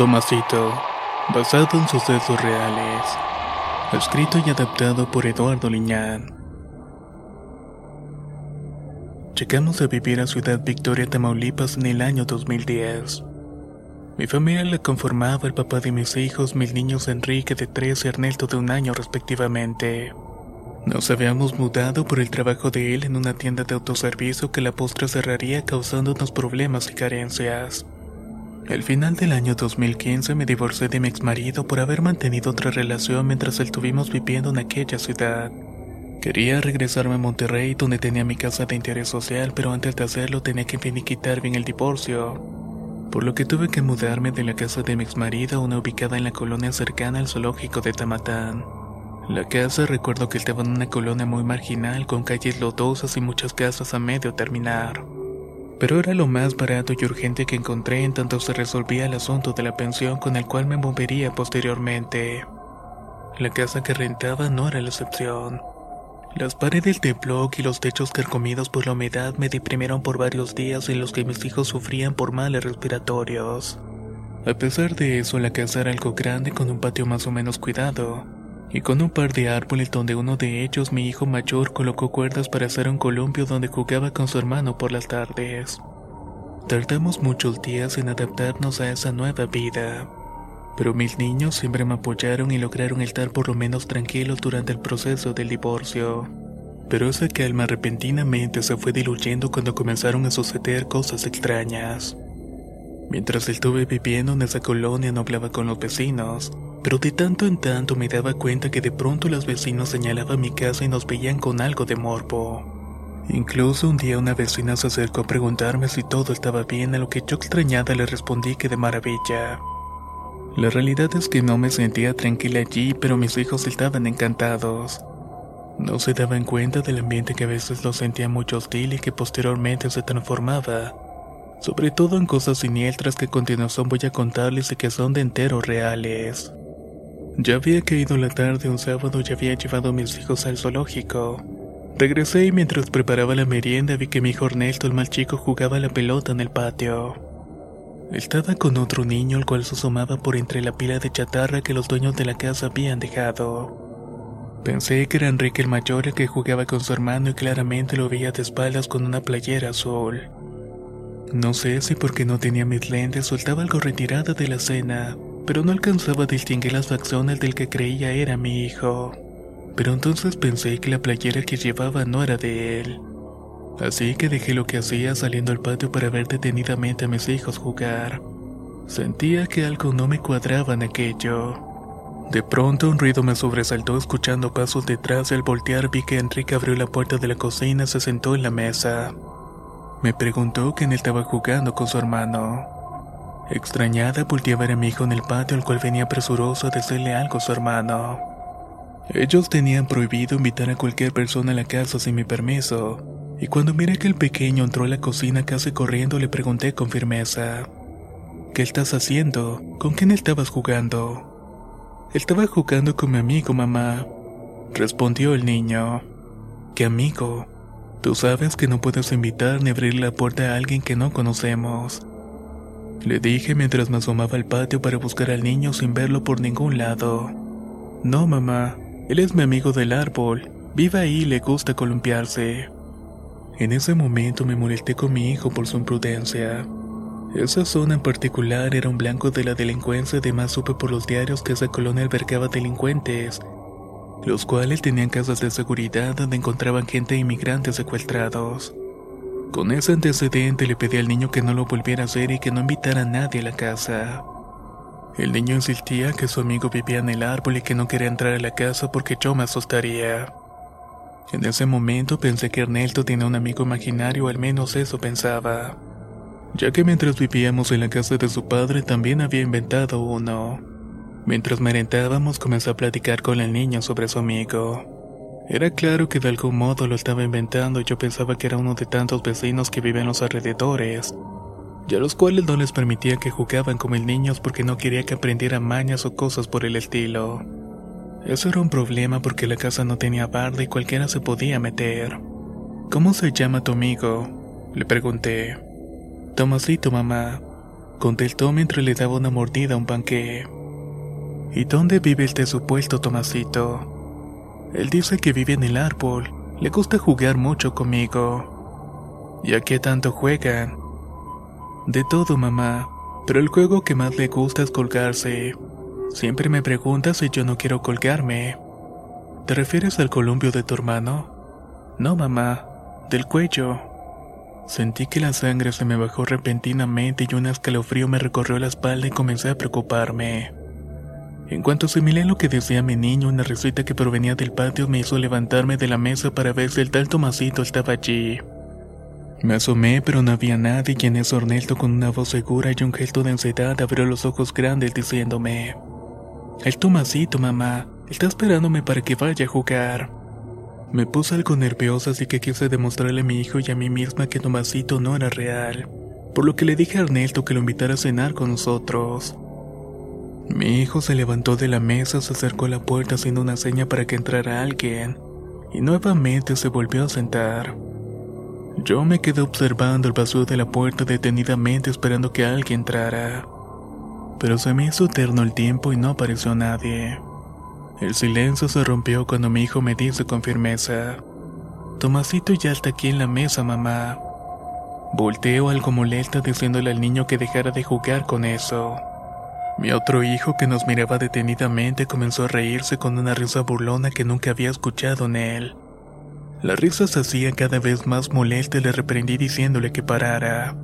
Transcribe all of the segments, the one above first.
Tomasito, basado en sucesos reales. Escrito y adaptado por Eduardo Liñán. Llegamos a vivir a Ciudad Victoria, Tamaulipas en el año 2010. Mi familia la conformaba el papá de mis hijos, mis niños Enrique de 3 y Ernesto de un año respectivamente. Nos habíamos mudado por el trabajo de él en una tienda de autoservicio que la postre cerraría causándonos problemas y carencias. Al final del año 2015 me divorcié de mi exmarido por haber mantenido otra relación mientras estuvimos viviendo en aquella ciudad. Quería regresarme a Monterrey donde tenía mi casa de interés social, pero antes de hacerlo tenía que finiquitar bien el divorcio. Por lo que tuve que mudarme de la casa de mi exmarido a una ubicada en la colonia cercana al zoológico de Tamatán. La casa recuerdo que estaba en una colonia muy marginal con calles lodosas y muchas casas a medio terminar pero era lo más barato y urgente que encontré en tanto se resolvía el asunto de la pensión con el cual me movería posteriormente. La casa que rentaba no era la excepción. Las paredes de bloc y los techos carcomidos por la humedad me deprimieron por varios días en los que mis hijos sufrían por males respiratorios. A pesar de eso, la casa era algo grande con un patio más o menos cuidado y con un par de árboles donde uno de ellos, mi hijo mayor, colocó cuerdas para hacer un columpio donde jugaba con su hermano por las tardes. Tardamos muchos días en adaptarnos a esa nueva vida, pero mis niños siempre me apoyaron y lograron estar por lo menos tranquilos durante el proceso del divorcio. Pero esa calma repentinamente se fue diluyendo cuando comenzaron a suceder cosas extrañas. Mientras estuve viviendo en esa colonia no hablaba con los vecinos, pero de tanto en tanto me daba cuenta que de pronto los vecinos señalaban mi casa y nos veían con algo de morbo. Incluso un día una vecina se acercó a preguntarme si todo estaba bien, a lo que yo extrañada le respondí que de maravilla. La realidad es que no me sentía tranquila allí, pero mis hijos estaban encantados. No se daban cuenta del ambiente que a veces lo sentía mucho hostil y que posteriormente se transformaba, sobre todo en cosas siniestras que a continuación voy a contarles y que son de enteros reales. Ya había caído la tarde un sábado y había llevado a mis hijos al zoológico. Regresé y mientras preparaba la merienda vi que mi hijo el mal chico, jugaba la pelota en el patio. Estaba con otro niño el cual se asomaba por entre la pila de chatarra que los dueños de la casa habían dejado. Pensé que era Enrique el mayor el que jugaba con su hermano y claramente lo veía de espaldas con una playera azul. No sé si porque no tenía mis lentes o estaba algo retirada de la cena, pero no alcanzaba a distinguir las facciones del que creía era mi hijo. Pero entonces pensé que la playera que llevaba no era de él. Así que dejé lo que hacía saliendo al patio para ver detenidamente a mis hijos jugar. Sentía que algo no me cuadraba en aquello. De pronto un ruido me sobresaltó escuchando pasos detrás y al voltear vi que Enrique abrió la puerta de la cocina y se sentó en la mesa. Me preguntó quién estaba jugando con su hermano. Extrañada, volteé a ver a mi hijo en el patio, el cual venía presuroso a decirle algo a su hermano. Ellos tenían prohibido invitar a cualquier persona a la casa sin mi permiso, y cuando miré que el pequeño entró a la cocina casi corriendo, le pregunté con firmeza: ¿Qué estás haciendo? ¿Con quién estabas jugando? Estaba jugando con mi amigo, mamá, respondió el niño. ¿Qué amigo? Tú sabes que no puedes invitar ni abrir la puerta a alguien que no conocemos. Le dije mientras me asomaba al patio para buscar al niño sin verlo por ningún lado. No, mamá, él es mi amigo del árbol. Vive ahí y le gusta columpiarse. En ese momento me molesté con mi hijo por su imprudencia. Esa zona en particular era un blanco de la delincuencia, además supe por los diarios que esa colonia albergaba delincuentes, los cuales tenían casas de seguridad donde encontraban gente e inmigrantes secuestrados. Con ese antecedente le pedí al niño que no lo volviera a hacer y que no invitara a nadie a la casa. El niño insistía que su amigo vivía en el árbol y que no quería entrar a la casa porque yo me asustaría. En ese momento pensé que Ernelto tenía un amigo imaginario, al menos eso pensaba, ya que mientras vivíamos en la casa de su padre también había inventado uno. Mientras merendábamos comencé a platicar con el niño sobre su amigo. Era claro que de algún modo lo estaba inventando y yo pensaba que era uno de tantos vecinos que viven en los alrededores, y a los cuales no les permitía que jugaban como el niños porque no quería que aprendiera mañas o cosas por el estilo. Eso era un problema porque la casa no tenía barda y cualquiera se podía meter. ¿Cómo se llama tu amigo? Le pregunté. Tomasito, mamá, contestó mientras le daba una mordida a un panque. ¿Y dónde vive este supuesto Tomasito? Él dice que vive en el árbol, le gusta jugar mucho conmigo. ¿Y a qué tanto juegan? De todo, mamá, pero el juego que más le gusta es colgarse. Siempre me pregunta si yo no quiero colgarme. ¿Te refieres al columpio de tu hermano? No, mamá, del cuello. Sentí que la sangre se me bajó repentinamente y un escalofrío me recorrió la espalda y comencé a preocuparme. En cuanto asimilé lo que decía mi niño, una risita que provenía del patio me hizo levantarme de la mesa para ver si el tal Tomasito estaba allí. Me asomé, pero no había nadie y en eso Ornelto con una voz segura y un gesto de ansiedad abrió los ojos grandes diciéndome El Tomasito, mamá, está esperándome para que vaya a jugar. Me puse algo nerviosa así que quise demostrarle a mi hijo y a mí misma que Tomasito no era real, por lo que le dije a Arnelto que lo invitara a cenar con nosotros. Mi hijo se levantó de la mesa, se acercó a la puerta haciendo una seña para que entrara alguien, y nuevamente se volvió a sentar. Yo me quedé observando el vacío de la puerta detenidamente esperando que alguien entrara. Pero se me hizo eterno el tiempo y no apareció nadie. El silencio se rompió cuando mi hijo me dice con firmeza, Tomasito ya está aquí en la mesa, mamá. Volteo algo molesta diciéndole al niño que dejara de jugar con eso. Mi otro hijo, que nos miraba detenidamente, comenzó a reírse con una risa burlona que nunca había escuchado en él. La risa se hacía cada vez más molesta y le reprendí diciéndole que parara.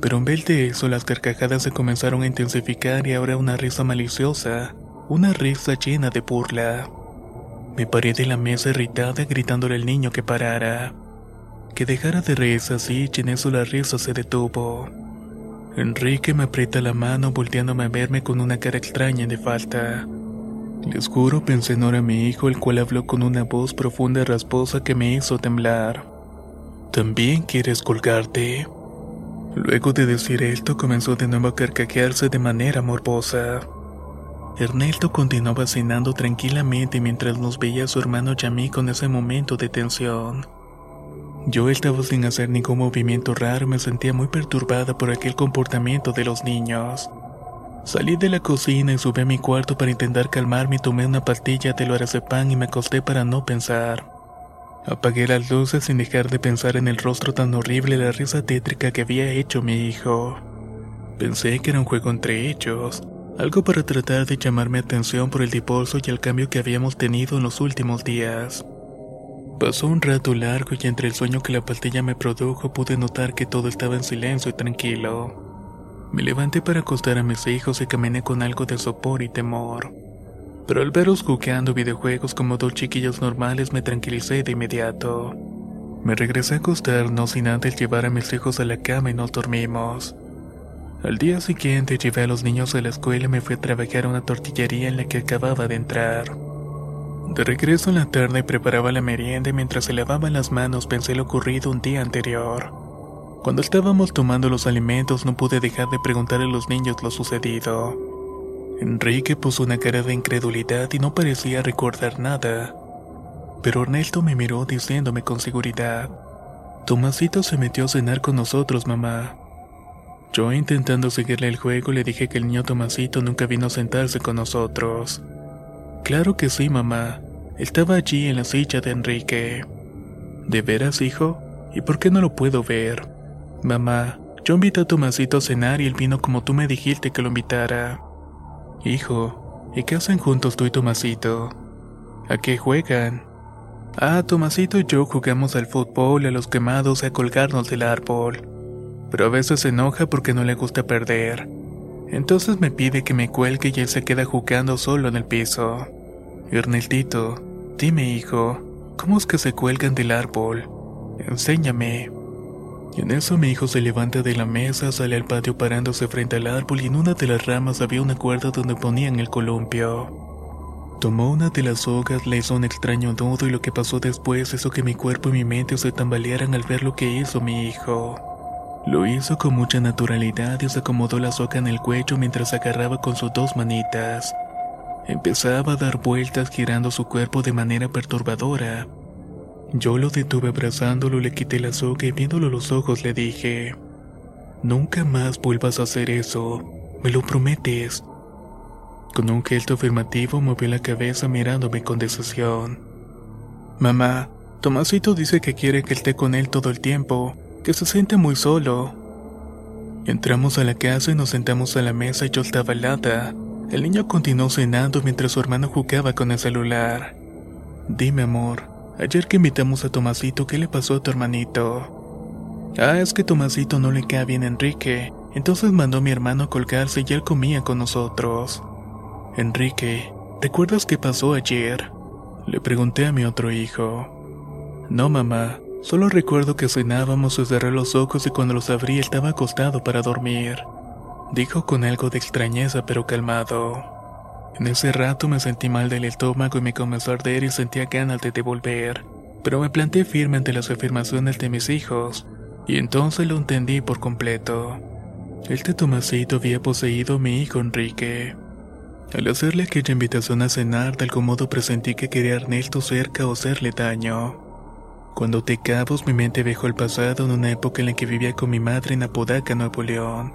Pero en vez de eso, las carcajadas se comenzaron a intensificar y ahora una risa maliciosa, una risa llena de burla. Me paré de la mesa irritada gritándole al niño que parara, que dejara de reírse así y en eso la risa se detuvo. Enrique me aprieta la mano volteándome a verme con una cara extraña de falta. Les juro pensé en ahora mi hijo, el cual habló con una voz profunda y rasposa que me hizo temblar. ¿También quieres colgarte? Luego de decir esto, comenzó de nuevo a carcajearse de manera morbosa. Ernelto continuaba cenando tranquilamente mientras nos veía a su hermano y a mí con ese momento de tensión. Yo estaba sin hacer ningún movimiento raro y me sentía muy perturbada por aquel comportamiento de los niños. Salí de la cocina y subí a mi cuarto para intentar calmarme y tomé una pastilla de lorazepam y me acosté para no pensar. Apagué las luces sin dejar de pensar en el rostro tan horrible y la risa tétrica que había hecho mi hijo. Pensé que era un juego entre ellos, algo para tratar de llamar mi atención por el divorcio y el cambio que habíamos tenido en los últimos días. Pasó un rato largo y entre el sueño que la pastilla me produjo pude notar que todo estaba en silencio y tranquilo. Me levanté para acostar a mis hijos y caminé con algo de sopor y temor. Pero al verlos jugando videojuegos como dos chiquillos normales me tranquilicé de inmediato. Me regresé a acostarnos sin antes llevar a mis hijos a la cama y nos dormimos. Al día siguiente llevé a los niños a la escuela y me fui a trabajar a una tortillería en la que acababa de entrar. De regreso en la tarde preparaba la merienda y mientras se lavaban las manos pensé lo ocurrido un día anterior. Cuando estábamos tomando los alimentos no pude dejar de preguntar a los niños lo sucedido. Enrique puso una cara de incredulidad y no parecía recordar nada. Pero Ernesto me miró diciéndome con seguridad, Tomasito se metió a cenar con nosotros, mamá. Yo intentando seguirle el juego le dije que el niño Tomasito nunca vino a sentarse con nosotros. Claro que sí, mamá. Estaba allí en la silla de Enrique. ¿De veras, hijo? ¿Y por qué no lo puedo ver? Mamá, yo invité a Tomasito a cenar y él vino como tú me dijiste que lo invitara. Hijo, ¿y qué hacen juntos tú y Tomasito? ¿A qué juegan? Ah, Tomasito y yo jugamos al fútbol, a los quemados a colgarnos del árbol. Pero a veces se enoja porque no le gusta perder. Entonces me pide que me cuelgue y él se queda jugando solo en el piso. Ernestito, dime hijo, ¿cómo es que se cuelgan del árbol? Enséñame. Y en eso mi hijo se levanta de la mesa, sale al patio parándose frente al árbol y en una de las ramas había una cuerda donde ponían el columpio. Tomó una de las sogas, le hizo un extraño nudo y lo que pasó después hizo que mi cuerpo y mi mente se tambalearan al ver lo que hizo mi hijo. Lo hizo con mucha naturalidad y se acomodó la soga en el cuello mientras agarraba con sus dos manitas. Empezaba a dar vueltas girando su cuerpo de manera perturbadora. Yo lo detuve abrazándolo, le quité la soga y viéndolo los ojos le dije, Nunca más vuelvas a hacer eso, me lo prometes. Con un gesto afirmativo movió la cabeza mirándome con decisión. Mamá, Tomasito dice que quiere que esté con él todo el tiempo, que se siente muy solo. Entramos a la casa y nos sentamos a la mesa y yo estaba helada. El niño continuó cenando mientras su hermano jugaba con el celular. Dime, amor, ayer que invitamos a Tomasito, ¿qué le pasó a tu hermanito? Ah, es que Tomasito no le queda bien a Enrique, entonces mandó a mi hermano a colgarse y él comía con nosotros. Enrique, ¿recuerdas qué pasó ayer? Le pregunté a mi otro hijo. No, mamá, solo recuerdo que cenábamos y cerré los ojos y cuando los abrí estaba acostado para dormir. Dijo con algo de extrañeza pero calmado. En ese rato me sentí mal del estómago y me comenzó a arder y sentía ganas de devolver, pero me planté firme ante las afirmaciones de mis hijos, y entonces lo entendí por completo. Este Tomasito había poseído a mi hijo Enrique. Al hacerle aquella invitación a cenar, de algún modo presentí que quería a Ernesto cerca o hacerle daño. Cuando te cabos, mi mente viajó al pasado en una época en la que vivía con mi madre en Apodaca, Nuevo León.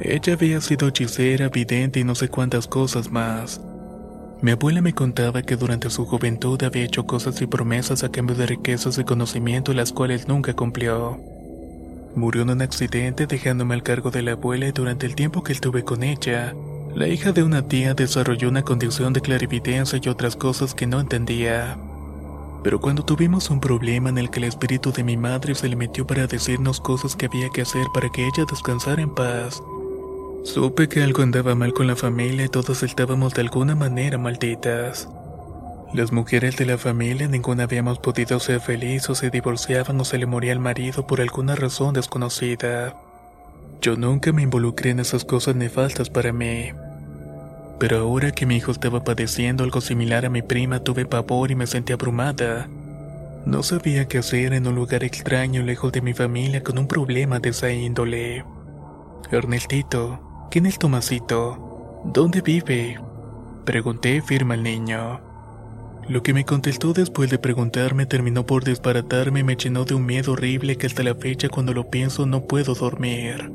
Ella había sido hechicera, vidente y no sé cuántas cosas más. Mi abuela me contaba que durante su juventud había hecho cosas y promesas a cambio de riquezas y conocimiento las cuales nunca cumplió. Murió en un accidente dejándome al cargo de la abuela y durante el tiempo que estuve con ella, la hija de una tía desarrolló una condición de clarividencia y otras cosas que no entendía. Pero cuando tuvimos un problema en el que el espíritu de mi madre se le metió para decirnos cosas que había que hacer para que ella descansara en paz, supe que algo andaba mal con la familia y todos estábamos de alguna manera malditas. Las mujeres de la familia ninguna habíamos podido ser feliz o se divorciaban o se le moría el marido por alguna razón desconocida. Yo nunca me involucré en esas cosas nefastas para mí. Pero ahora que mi hijo estaba padeciendo algo similar a mi prima, tuve pavor y me sentí abrumada. No sabía qué hacer en un lugar extraño lejos de mi familia con un problema de esa índole. Ernestito, ¿quién es Tomasito? ¿Dónde vive? Pregunté firme al niño. Lo que me contestó después de preguntarme terminó por desbaratarme y me llenó de un miedo horrible que hasta la fecha cuando lo pienso no puedo dormir.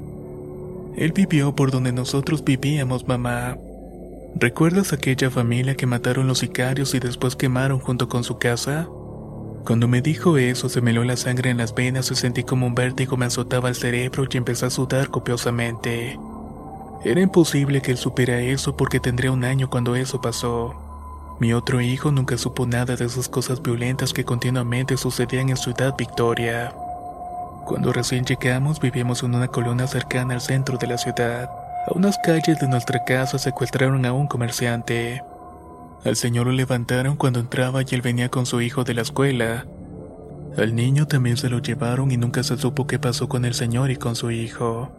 Él vivió por donde nosotros vivíamos, mamá. ¿Recuerdas aquella familia que mataron los sicarios y después quemaron junto con su casa? Cuando me dijo eso se me heló la sangre en las venas y sentí como un vértigo me azotaba el cerebro y empecé a sudar copiosamente. Era imposible que él supiera eso porque tendría un año cuando eso pasó. Mi otro hijo nunca supo nada de esas cosas violentas que continuamente sucedían en Ciudad Victoria. Cuando recién llegamos vivíamos en una colonia cercana al centro de la ciudad. A unas calles de nuestra casa secuestraron a un comerciante. Al señor lo levantaron cuando entraba y él venía con su hijo de la escuela. Al niño también se lo llevaron y nunca se supo qué pasó con el señor y con su hijo,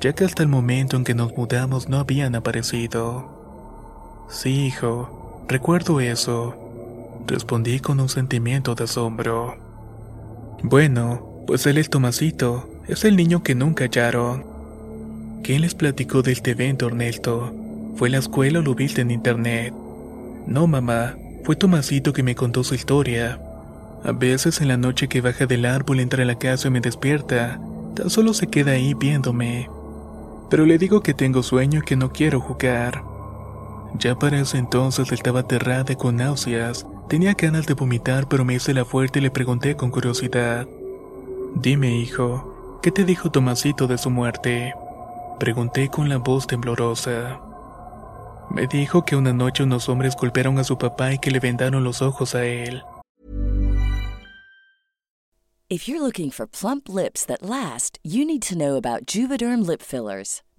ya que hasta el momento en que nos mudamos no habían aparecido. Sí, hijo, recuerdo eso, respondí con un sentimiento de asombro. Bueno, pues él es Tomasito, es el niño que nunca hallaron. ¿Quién les platicó de este evento, Ernesto? ¿Fue la escuela o lo viste en internet? No, mamá, fue Tomasito que me contó su historia. A veces en la noche que baja del árbol entra a la casa y me despierta, tan solo se queda ahí viéndome. Pero le digo que tengo sueño y que no quiero jugar. Ya para ese entonces estaba aterrada con náuseas, tenía ganas de vomitar pero me hice la fuerte y le pregunté con curiosidad. Dime, hijo, ¿qué te dijo Tomasito de su muerte? Pregunté con la voz temblorosa. Me dijo que una noche unos hombres golpearon a su papá y que le vendaron los ojos a él. If you're looking for plump lips that last, you need to know about Juvederm lip fillers.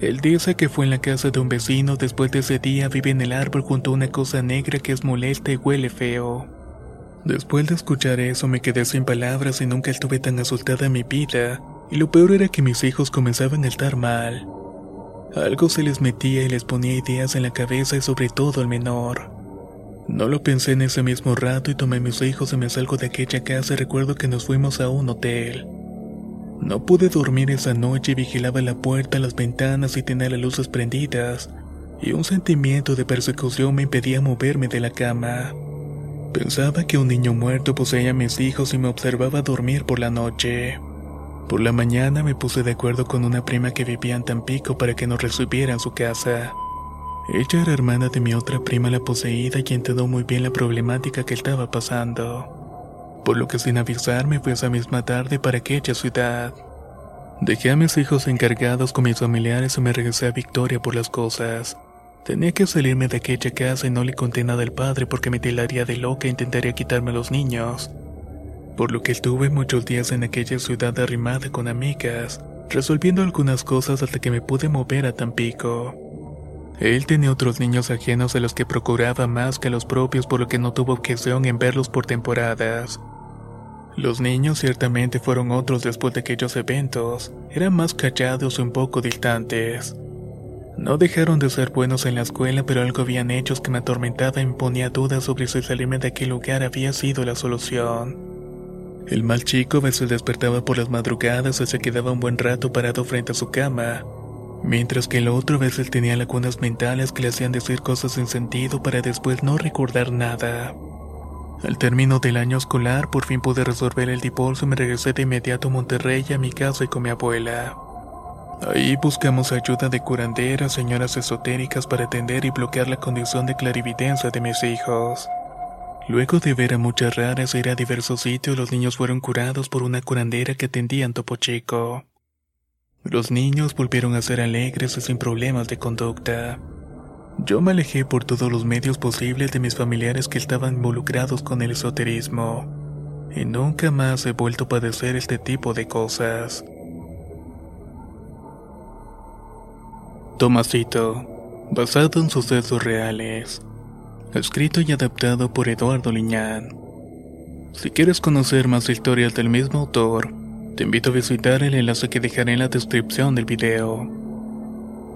Él dice que fue en la casa de un vecino, después de ese día vive en el árbol junto a una cosa negra que es molesta y huele feo. Después de escuchar eso me quedé sin palabras y nunca estuve tan asustada en mi vida, y lo peor era que mis hijos comenzaban a estar mal. Algo se les metía y les ponía ideas en la cabeza y sobre todo al menor. No lo pensé en ese mismo rato y tomé a mis hijos y me salgo de aquella casa y recuerdo que nos fuimos a un hotel. No pude dormir esa noche y vigilaba la puerta, las ventanas y tenía las luces prendidas, y un sentimiento de persecución me impedía moverme de la cama. Pensaba que un niño muerto poseía a mis hijos y me observaba dormir por la noche. Por la mañana me puse de acuerdo con una prima que vivía en Tampico para que nos recibiera en su casa. Ella era hermana de mi otra prima la poseída y entendió muy bien la problemática que estaba pasando por lo que sin avisarme fui esa misma tarde para aquella ciudad. Dejé a mis hijos encargados con mis familiares y me regresé a Victoria por las cosas. Tenía que salirme de aquella casa y no le conté nada al padre porque me tilaría de loca e intentaría quitarme a los niños. Por lo que estuve muchos días en aquella ciudad arrimada con amigas, resolviendo algunas cosas hasta que me pude mover a Tampico. Él tenía otros niños ajenos a los que procuraba más que a los propios por lo que no tuvo objeción en verlos por temporadas. Los niños ciertamente fueron otros después de aquellos eventos, eran más callados y un poco distantes. No dejaron de ser buenos en la escuela, pero algo habían hecho que me atormentaba y me ponía dudas sobre si salirme de aquel lugar había sido la solución. El mal chico a veces despertaba por las madrugadas y se quedaba un buen rato parado frente a su cama, mientras que el otro a veces tenía lagunas mentales que le hacían decir cosas sin sentido para después no recordar nada. Al término del año escolar, por fin pude resolver el divorcio y me regresé de inmediato a Monterrey a mi casa y con mi abuela. Ahí buscamos ayuda de curanderas, señoras esotéricas para atender y bloquear la condición de clarividencia de mis hijos. Luego de ver a muchas raras e ir a diversos sitios, los niños fueron curados por una curandera que atendía en Topo Chico. Los niños volvieron a ser alegres y sin problemas de conducta. Yo me alejé por todos los medios posibles de mis familiares que estaban involucrados con el esoterismo, y nunca más he vuelto a padecer este tipo de cosas. Tomasito, basado en sucesos reales, escrito y adaptado por Eduardo Liñán. Si quieres conocer más historias del mismo autor, te invito a visitar el enlace que dejaré en la descripción del video.